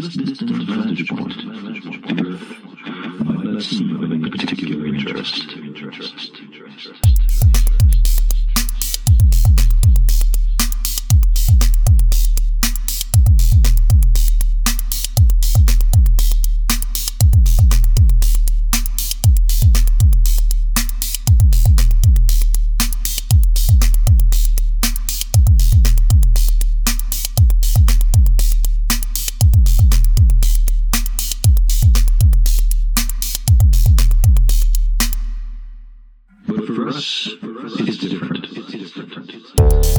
this distant vantage point, the Earth might not seem of any particular interest. For us, it's different. It's different.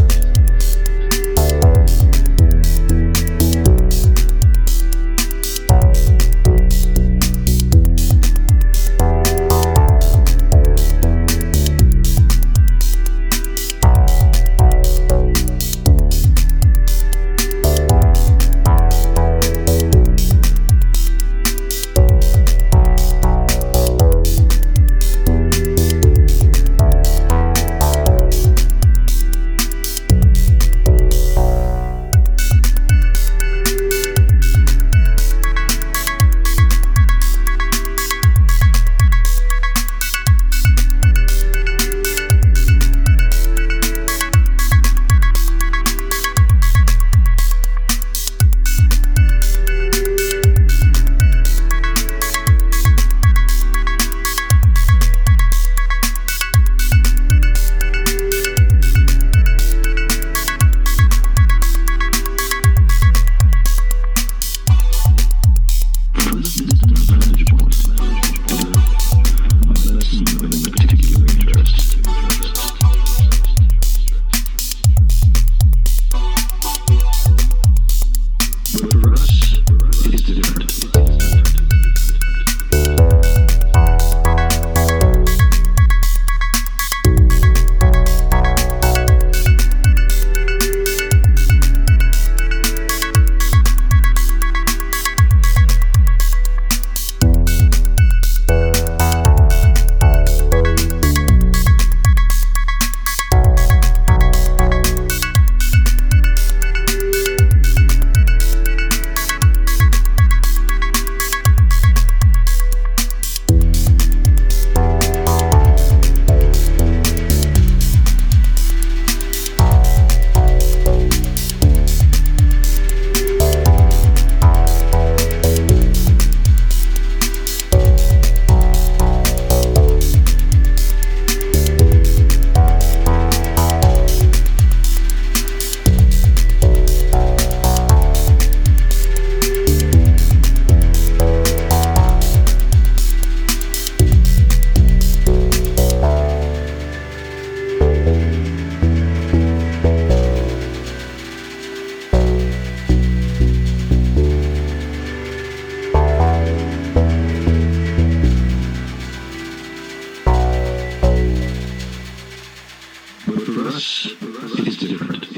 Us, it's different.